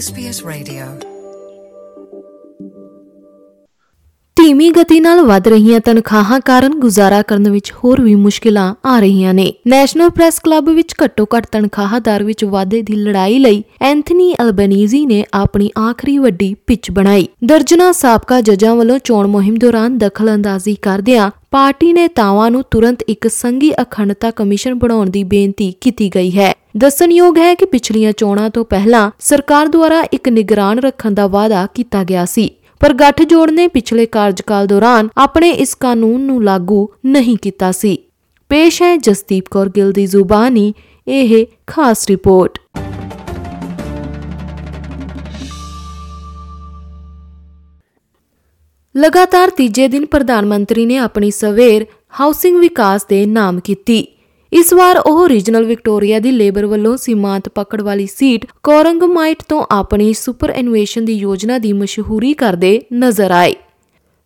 SBS Radio. ਧੀਮੀ ਗਤੀ ਨਾਲ ਵੱਧ ਰਹੀਆਂ ਤਨਖਾਹਾਂ ਕਾਰਨ ਗੁਜ਼ਾਰਾ ਕਰਨ ਵਿੱਚ ਹੋਰ ਵੀ ਮੁਸ਼ਕਿਲਾਂ ਆ ਰਹੀਆਂ ਨੇ। ਨੈਸ਼ਨਲ ਪ੍ਰੈਸ ਕਲੱਬ ਵਿੱਚ ਘੱਟੋ-ਘੱਟ ਤਨਖਾਹ ਦਰ ਵਿੱਚ ਵਾਧੇ ਦੀ ਲੜਾਈ ਲਈ ਐਂਥਨੀ ਅਲਬਨੀਜ਼ੀ ਨੇ ਆਪਣੀ ਆਖਰੀ ਵੱਡੀ ਪਿੱਚ ਬਣਾਈ। ਦਰਜਨਾ ਸਾਬਕਾ ਜੱਜਾਂ ਵੱਲੋਂ ਚੋਣ ਮੁਹਿੰਮ ਦੌਰਾਨ ਦਖਲਅੰਦਾਜ਼ੀ ਕਰਦਿਆਂ ਪਾਰਟੀ ਨੇਤਾਵਾਂ ਨੂੰ ਤੁਰੰਤ ਇੱਕ ਸੰਘੀ ਅਖੰਡਤਾ ਕਮਿਸ਼ਨ ਬਣਾਉਣ ਦੀ ਬੇਨਤੀ ਕੀਤੀ ਗਈ ਹੈ। ਦੱਸਣਯੋਗ ਹੈ ਕਿ ਪਿਛਲੀਆਂ ਚੋਣਾਂ ਤੋਂ ਪਹਿਲਾਂ ਸਰਕਾਰ ਦੁਆਰਾ ਇੱਕ ਨਿਗਰਾਨ ਰੱਖਣ ਦਾ ਵਾਅਦਾ ਕੀਤਾ ਗਿਆ ਸੀ, ਪਰ ਗੱਠਜੋੜ ਨੇ ਪਿਛਲੇ ਕਾਰਜਕਾਲ ਦੌਰਾਨ ਆਪਣੇ ਇਸ ਕਾਨੂੰਨ ਨੂੰ ਲਾਗੂ ਨਹੀਂ ਕੀਤਾ ਸੀ। ਪੇਸ਼ ਹੈ ਜਸਦੀਪ ਕੌਰ ਗਿੱਲ ਦੀ ਜ਼ੁਬਾਨੀ, ਇਹ ਖਾਸ ਰਿਪੋਰਟ। ਲਗਾਤਾਰ ਤੀਜੇ ਦਿਨ ਪ੍ਰਧਾਨ ਮੰਤਰੀ ਨੇ ਆਪਣੀ ਸਵੇਰ ਹਾਊਸਿੰਗ ਵਿਕਾਸ ਦੇ ਨਾਮ ਕੀਤੀ। ਇਸ ਵਾਰ ਉਹ ਰੀਜਨਲ ਵਿਕਟੋਰੀਆ ਦੀ ਲੇਬਰ ਵੱਲੋਂ ਸੀਮਾਂਤ ਪਕੜ ਵਾਲੀ ਸੀਟ ਕੋਰੰਗਮਾਈਟ ਤੋਂ ਆਪਣੀ ਸੁਪਰ ਇਨੋਵੇਸ਼ਨ ਦੀ ਯੋਜਨਾ ਦੀ ਮਸ਼ਹੂਰੀ ਕਰਦੇ ਨਜ਼ਰ ਆਏ।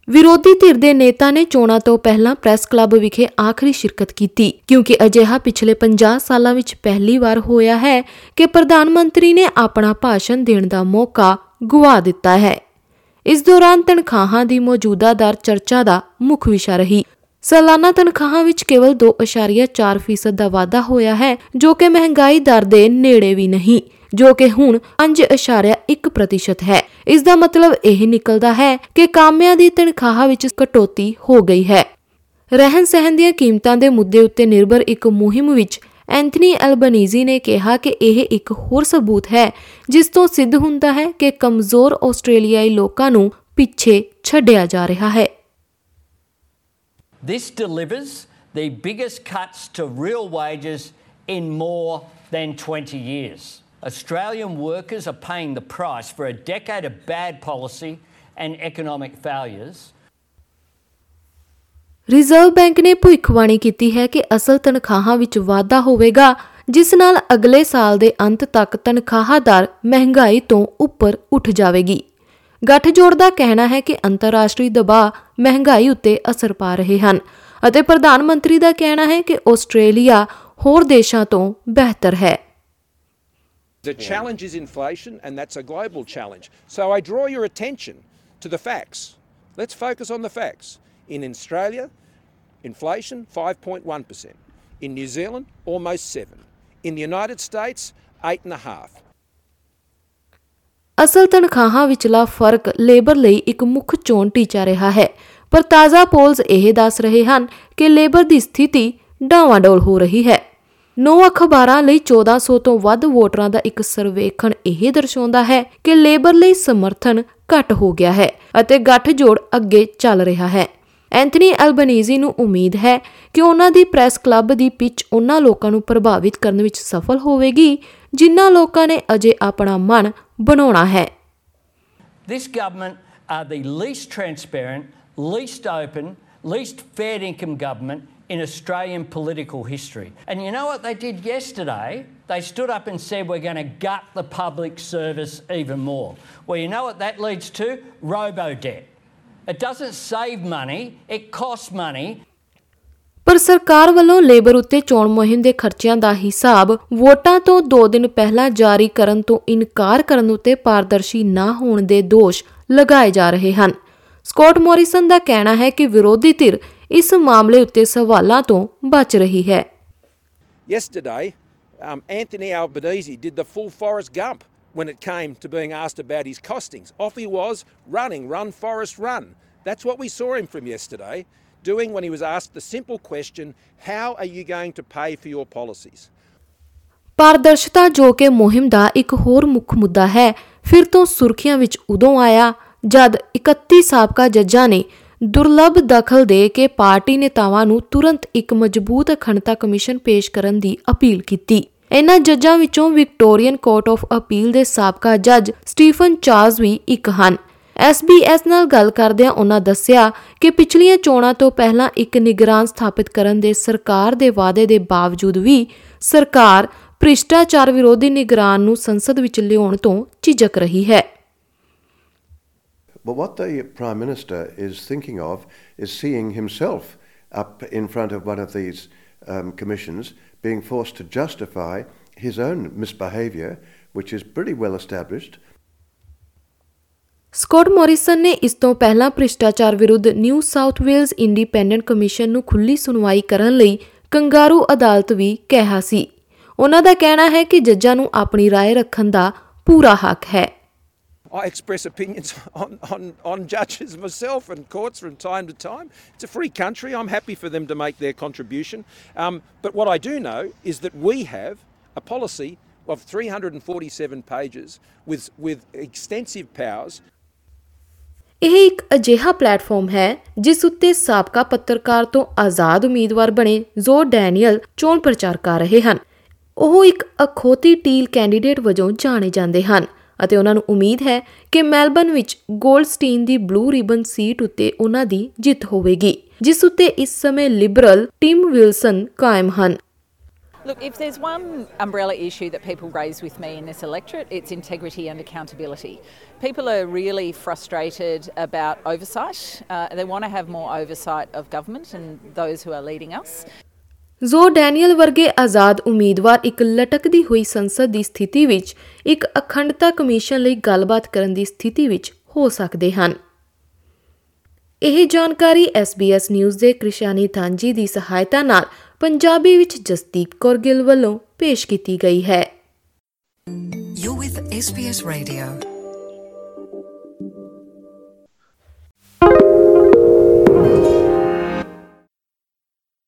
ਵਿਰੋਧੀ ਧਿਰ ਦੇ ਨੇਤਾ ਨੇ ਚੋਣਾਂ ਤੋਂ ਪਹਿਲਾਂ ਪ੍ਰੈਸ ਕਲੱਬ ਵਿਖੇ ਆਖਰੀ ਸ਼ਿਰਕਤ ਕੀਤੀ, ਕਿਉਂਕਿ ਅਜਿਹਾ ਪਿਛਲੇ 50 ਸਾਲਾਂ ਵਿੱਚ ਪਹਿਲੀ ਵਾਰ ਹੋਇਆ ਹੈ ਕਿ ਪ੍ਰਧਾਨ ਮੰਤਰੀ ਨੇ ਆਪਣਾ ਭਾਸ਼ਣ ਦੇਣ ਦਾ ਮੌਕਾ ਗੁਆ ਦਿੱਤਾ ਹੈ। ਇਸ ਦੌਰਾਨ ਤਨਖਾਹਾਂ ਦੀ ਮੌਜੂਦਾ ਦਰ ਚਰਚਾ ਦਾ ਮੁੱਖ ਵਿਸ਼ਾ ਰਹੀ। ਸਾਲਾਨਾ ਤਨਖਾਹਾਂ ਵਿੱਚ ਕੇਵਲ 2.4% ਦਾ ਵਾਧਾ ਹੋਇਆ ਹੈ, ਜੋ ਕਿ ਮਹਿੰਗਾਈ ਦਰ ਦੇ ਨੇੜੇ ਵੀ ਨਹੀਂ, ਜੋ ਕਿ ਹੁਣ 5.1% ਹੈ। ਇਸ ਦਾ ਮਤਲਬ ਇਹ ਨਿਕਲਦਾ ਹੈ ਕਿ ਕਾਮਿਆਂ ਦੀ ਤਨਖਾਹ ਵਿੱਚ ਕਟੌਤੀ ਹੋ ਗਈ ਹੈ। ਰਹਿਣ ਸਹਿਣ ਦੀਆਂ ਕੀਮਤਾਂ ਦੇ ਮੁੱਦੇ ਉੱਤੇ ਨਿਰਭਰ ਇੱਕ ਮੁਹਿੰਮ ਵਿੱਚ ਐਂਥਨੀ ਐਲਬਨੀਜ਼ੀ ਨੇ ਕਿਹਾ ਕਿ ਇਹ ਇੱਕ ਹੋਰ ਸਬੂਤ ਹੈ, ਜਿਸ ਤੋਂ ਸਿੱਧ ਹੁੰਦਾ ਹੈ ਕਿ ਕਮਜ਼ੋਰ ਆਸਟ੍ਰੇਲੀਆਈ ਲੋਕਾਂ ਨੂੰ ਪਿੱਛੇ ਛੱਡਿਆ ਜਾ ਰਿਹਾ ਹੈ। This delivers the biggest cuts to real wages in more than 20 years. Australian workers are paying the price for a decade of bad policy and economic failures. Reserve Bank ਨੇ ਭੁੱਖਬਾਣੀ ਕੀਤੀ ਹੈ ਕਿ ਅਸਲ ਤਨਖਾਹਾਂ ਵਿੱਚ ਵਾਧਾ ਹੋਵੇਗਾ ਜਿਸ ਨਾਲ ਅਗਲੇ ਸਾਲ ਦੇ ਅੰਤ ਤੱਕ ਤਨਖਾਹ ਦਰ ਮਹਿੰਗਾਈ ਤੋਂ ਉੱਪਰ ਉੱਠ ਜਾਵੇਗੀ ਗੱਠਜੋੜ ਦਾ ਕਹਿਣਾ ਹੈ ਕਿ ਅੰਤਰਰਾਸ਼ਟਰੀ ਦਬਾਅ ਮਹਿੰਗਾਈ ਉੱਤੇ ਅਸਰ ਪਾ ਰਹੇ ਹਨ ਅਤੇ ਪ੍ਰਧਾਨ ਮੰਤਰੀ ਦਾ ਕਹਿਣਾ ਹੈ ਕਿ ਆਸਟ੍ਰੇਲੀਆ ਹੋਰ ਦੇਸ਼ਾਂ ਤੋਂ ਬਿਹਤਰ ਹੈ The challenge is inflation, and that's a global challenge. So I draw your attention to the facts. Let's focus on the facts. In Australia, inflation 5.1%. In New Zealand, almost 7. In the United States, 8.5. ਅਸਲ ਤਨਖਾਹਾਂ ਵਿਚਲਾ ਫ਼ਰਕ labour ਲਈ ਇੱਕ ਮੁੱਖ ਚੋਣ ਟੀਚਾ ਰਿਹਾ ਹੈ। ਪਰ ਤਾਜ਼ਾ ਪੋਲਸ ਇਹ ਦੱਸ ਰਹੇ ਹਨ ਕਿ ਲੇਬਰ ਦੀ ਸਥਿਤੀ ਡਾਵਾਡੋਲ ਹੋ ਰਹੀ ਹੈ। ਨੌ ਅਖਬਾਰਾਂ ਲਈ 1400 ਤੋਂ ਵੱਧ ਵੋਟਰਾਂ ਦਾ ਇੱਕ ਸਰਵੇਖਣ ਇਹ ਦਰਸਾਉਂਦਾ ਹੈ ਕਿ ਲੇਬਰ ਲਈ ਸਮਰਥਨ ਘਟ ਹੋ ਗਿਆ ਹੈ ਅਤੇ ਗੱਠਜੋੜ ਅੱਗੇ ਚੱਲ ਰਿਹਾ ਹੈ। ਐਂਥਨੀ ਐਲਬਨੀਜ਼ੀ ਨੂੰ ਉਮੀਦ ਹੈ ਕਿ ਉਹਨਾਂ ਦੀ ਪ੍ਰੈਸ ਕਲੱਬ ਦੀ ਪਿੱਚ ਉਹਨਾਂ ਲੋਕਾਂ ਨੂੰ ਪ੍ਰਭਾਵਿਤ ਕਰਨ ਵਿੱਚ ਸਫਲ ਹੋਵੇਗੀ, ਜਿਨ੍ਹਾਂ ਲੋਕਾਂ ਨੇ ਅਜੇ ਆਪਣਾ ਮਨ ਬਣਾਉਣਾ ਹੈ This government are the least transparent, least open, least fair income government in Australian political history. And you know what they did yesterday? They stood up and said, We're going to gut the public service even more. Well, you know what that leads to? Robo debt. It doesn't save money, it costs money. ਪਰ ਸਰਕਾਰ ਵੱਲੋਂ labour ਉੱਤੇ ਚੋਣ ਮੁਹਿੰਮ ਦੇ ਖਰਚਿਆਂ ਦਾ ਹਿਸਾਬ ਵੋਟਾਂ ਤੋਂ 2 ਦਿਨ ਪਹਿਲਾਂ ਜਾਰੀ ਕਰਨ ਤੋਂ ਇਨਕਾਰ ਕਰਨ ਉੱਤੇ ਪਾਰਦਰਸ਼ੀ ਨਾ ਹੋਣ ਦੇ ਦੋਸ਼ ਲਗਾਏ ਜਾ ਰਹੇ ਹਨ ਸਕਾਟ ਮੋਰਿਸਨ ਦਾ ਕਹਿਣਾ ਹੈ ਕਿ ਵਿਰੋਧੀ ਧਿਰ ਇਸ ਮਾਮਲੇ ਉੱਤੇ ਸਵਾਲਾਂ ਤੋਂ ਬਚ ਰਹੀ ਹੈ Yesterday, um, Anthony Albanese did the full Forrest Gump when it came to being asked about his costings. Off he was, running, run, Forrest, run. That's what we saw him from yesterday, doing when he was asked the simple question, how are you going to pay for your policies? ਪਾਰਦਰਸ਼ਤਾ ਜੋ ਕਿ ਮੁਹਿੰਮ ਦਾ ਇੱਕ ਹੋਰ ਮੁੱਖ ਮੁੱਦਾ ਹੈ, ਫਿਰ ਤੋਂ ਸੁਰਖੀਆਂ ਵਿੱਚ ਉਦੋਂ ਆਇਆ ਜਦ 31 ਸਾਬਕਾ ਜੱਜਾਂ ਨੇ ਦੁਰਲੱਭ ਦਖਲ ਦੇ ਕੇ ਪਾਰਟੀ ਨੇਤਾਵਾਂ ਨੂੰ ਤੁਰੰਤ ਇੱਕ ਮਜ਼ਬੂਤ ਅਖੰਡਤਾ ਕਮਿਸ਼ਨ ਪੇਸ਼ ਕਰਨ ਦੀ ਅਪੀਲ ਕੀਤੀ ਇਨ੍ਹਾਂ ਜੱਜਾਂ ਵਿੱਚੋਂ ਵਿਕਟੋਰੀਅਨ ਕੋਰਟ ਆਫ ਅਪੀਲ ਦੇ ਸਾਬਕਾ ਜੱਜ ਸਟੀਫਨ ਚਾਰਲਸ ਵੀ ਇੱਕ ਹਨ SBS ਨਾਲ ਗੱਲ ਕਰਦਿਆਂ ਉਹਨਾਂ ਦੱਸਿਆ ਕਿ ਪਿਛਲੀਆਂ ਚੋਣਾਂ ਤੋਂ ਪਹਿਲਾਂ ਇੱਕ ਨਿਗਰਾਨ ਸਥਾਪਿਤ ਕਰਨ ਦੇ ਸਰਕਾਰ ਦੇ ਵਾਅਦੇ ਦੇ ਬਾਵਜੂਦ ਵੀ ਸਰਕਾਰ ਭ੍ਰਿਸ਼ਟਾਚਾਰ ਵਿਰੋਧੀ ਨਿਗਰਾਨ ਨੂੰ ਸੰਸਦ ਵਿੱਚ ਲਿਆਉਣ ਤੋਂ ਝਿਜਕ ਰਹੀ ਹੈ But what the Prime Minister is thinking of is seeing himself up in front of one of these um, commissions, being forced to justify his own misbehaviour, which is pretty well established. Scott Morrison ਨੇ ਇਸ ਤੋਂ ਪਹਿਲਾਂ ਭ੍ਰਿਸ਼ਟਾਚਾਰ ਵਿਰੁੱਧ New South Wales Independent Commission ਨੂੰ ਖੁੱਲੀ ਸੁਣਵਾਈ ਕਰਨ ਲਈ ਕੰਗਾਰੂ ਅਦਾਲਤ ਵੀ ਕਿਹਾ ਸੀ ਉਹਨਾਂ ਦਾ ਕਹਿਣਾ ਹੈ ਕਿ ਜੱਜਾਂ ਨੂੰ ਆਪਣੀ رائے ਰੱਖਣ ਦਾ ਪੂਰਾ ਹੱਕ ਹੈ I express opinions on, on, on judges myself and courts from time to time. It's a free country. I'm happy for them to make their contribution. Um, but what I do know is that we have a policy of 347 pages with, with extensive powers ਇਹ ਇੱਕ ਅਜਿਹਾ platform ਹੈ ਜਿਸ ਉੱਤੇ ਸਾਬਕਾ ਪੱਤਰਕਾਰ ਤੋਂ ਆਜ਼ਾਦ ਉਮੀਦਵਾਰ ਬਣੇ ਜ਼ੋ ਡੈਨੀਅਲ ਚੋਣ ਪ੍ਰਚਾਰ ਕਰ ਰਹੇ ਹਨ। ਉਹ ਇੱਕ ਅਖੋਤੀ ਟੀਲ ਕੈਂਡੀਡੇਟ ਵਜੋਂ ਜਾਣੇ ਜਾਂਦੇ ਹਨ ਅਤੇ ਉਹਨਾਂ ਨੂੰ ਉਮੀਦ ਹੈ ਕਿ ਮੈਲਬਨ ਵਿੱਚ ਗੋਲਡਸਟੀਨ ਦੀ ਬਲੂ ਰਿਬਨ ਸੀਟ ਉੱਤੇ ਉਹਨਾਂ ਦੀ ਜਿੱਤ ਹੋਵੇਗੀ, ਜਿਸ ਉੱਤੇ ਇਸ ਸਮੇਂ ਲਿਬਰਲ ਟਿਮ ਵਿਲਸਨ ਕਾਇਮ ਹਨ। Look, if there's one umbrella issue that people raise with me in this electorate, it's integrity and accountability. People are really frustrated about oversight. Uh, they want to have more oversight of government and those who are leading us. Zoe Daniel ਵਰਗੇ ਆਜ਼ਾਦ ਉਮੀਦਵਾਰ ਇੱਕ ਲਟਕਦੀ ਹੋਈ ਸੰਸਦ ਦੀ ਸਥਿਤੀ ਵਿੱਚ ਇੱਕ ਅਖੰਡਤਾ ਕਮਿਸ਼ਨ ਲਈ ਗੱਲਬਾਤ ਕਰਨ ਦੀ ਸਥਿਤੀ ਵਿੱਚ ਹੋ ਸਕਦੇ ਹਨ ਇਹ ਜਾਣਕਾਰੀ SBS ਨਿਊਜ਼ ਦੇ ਕ੍ਰਿਸ਼ਾਨੀ ਥਾਂਜੀ ਦੀ ਸਹਾਇਤਾ ਨਾਲ ਪੰਜਾਬੀ ਵਿੱਚ ਜਸਦੀਪ ਕੌਰ ਗਿੱਲ ਵੱਲੋਂ ਪੇਸ਼ ਕੀਤੀ ਗਈ ਹੈ You're with SBS Radio.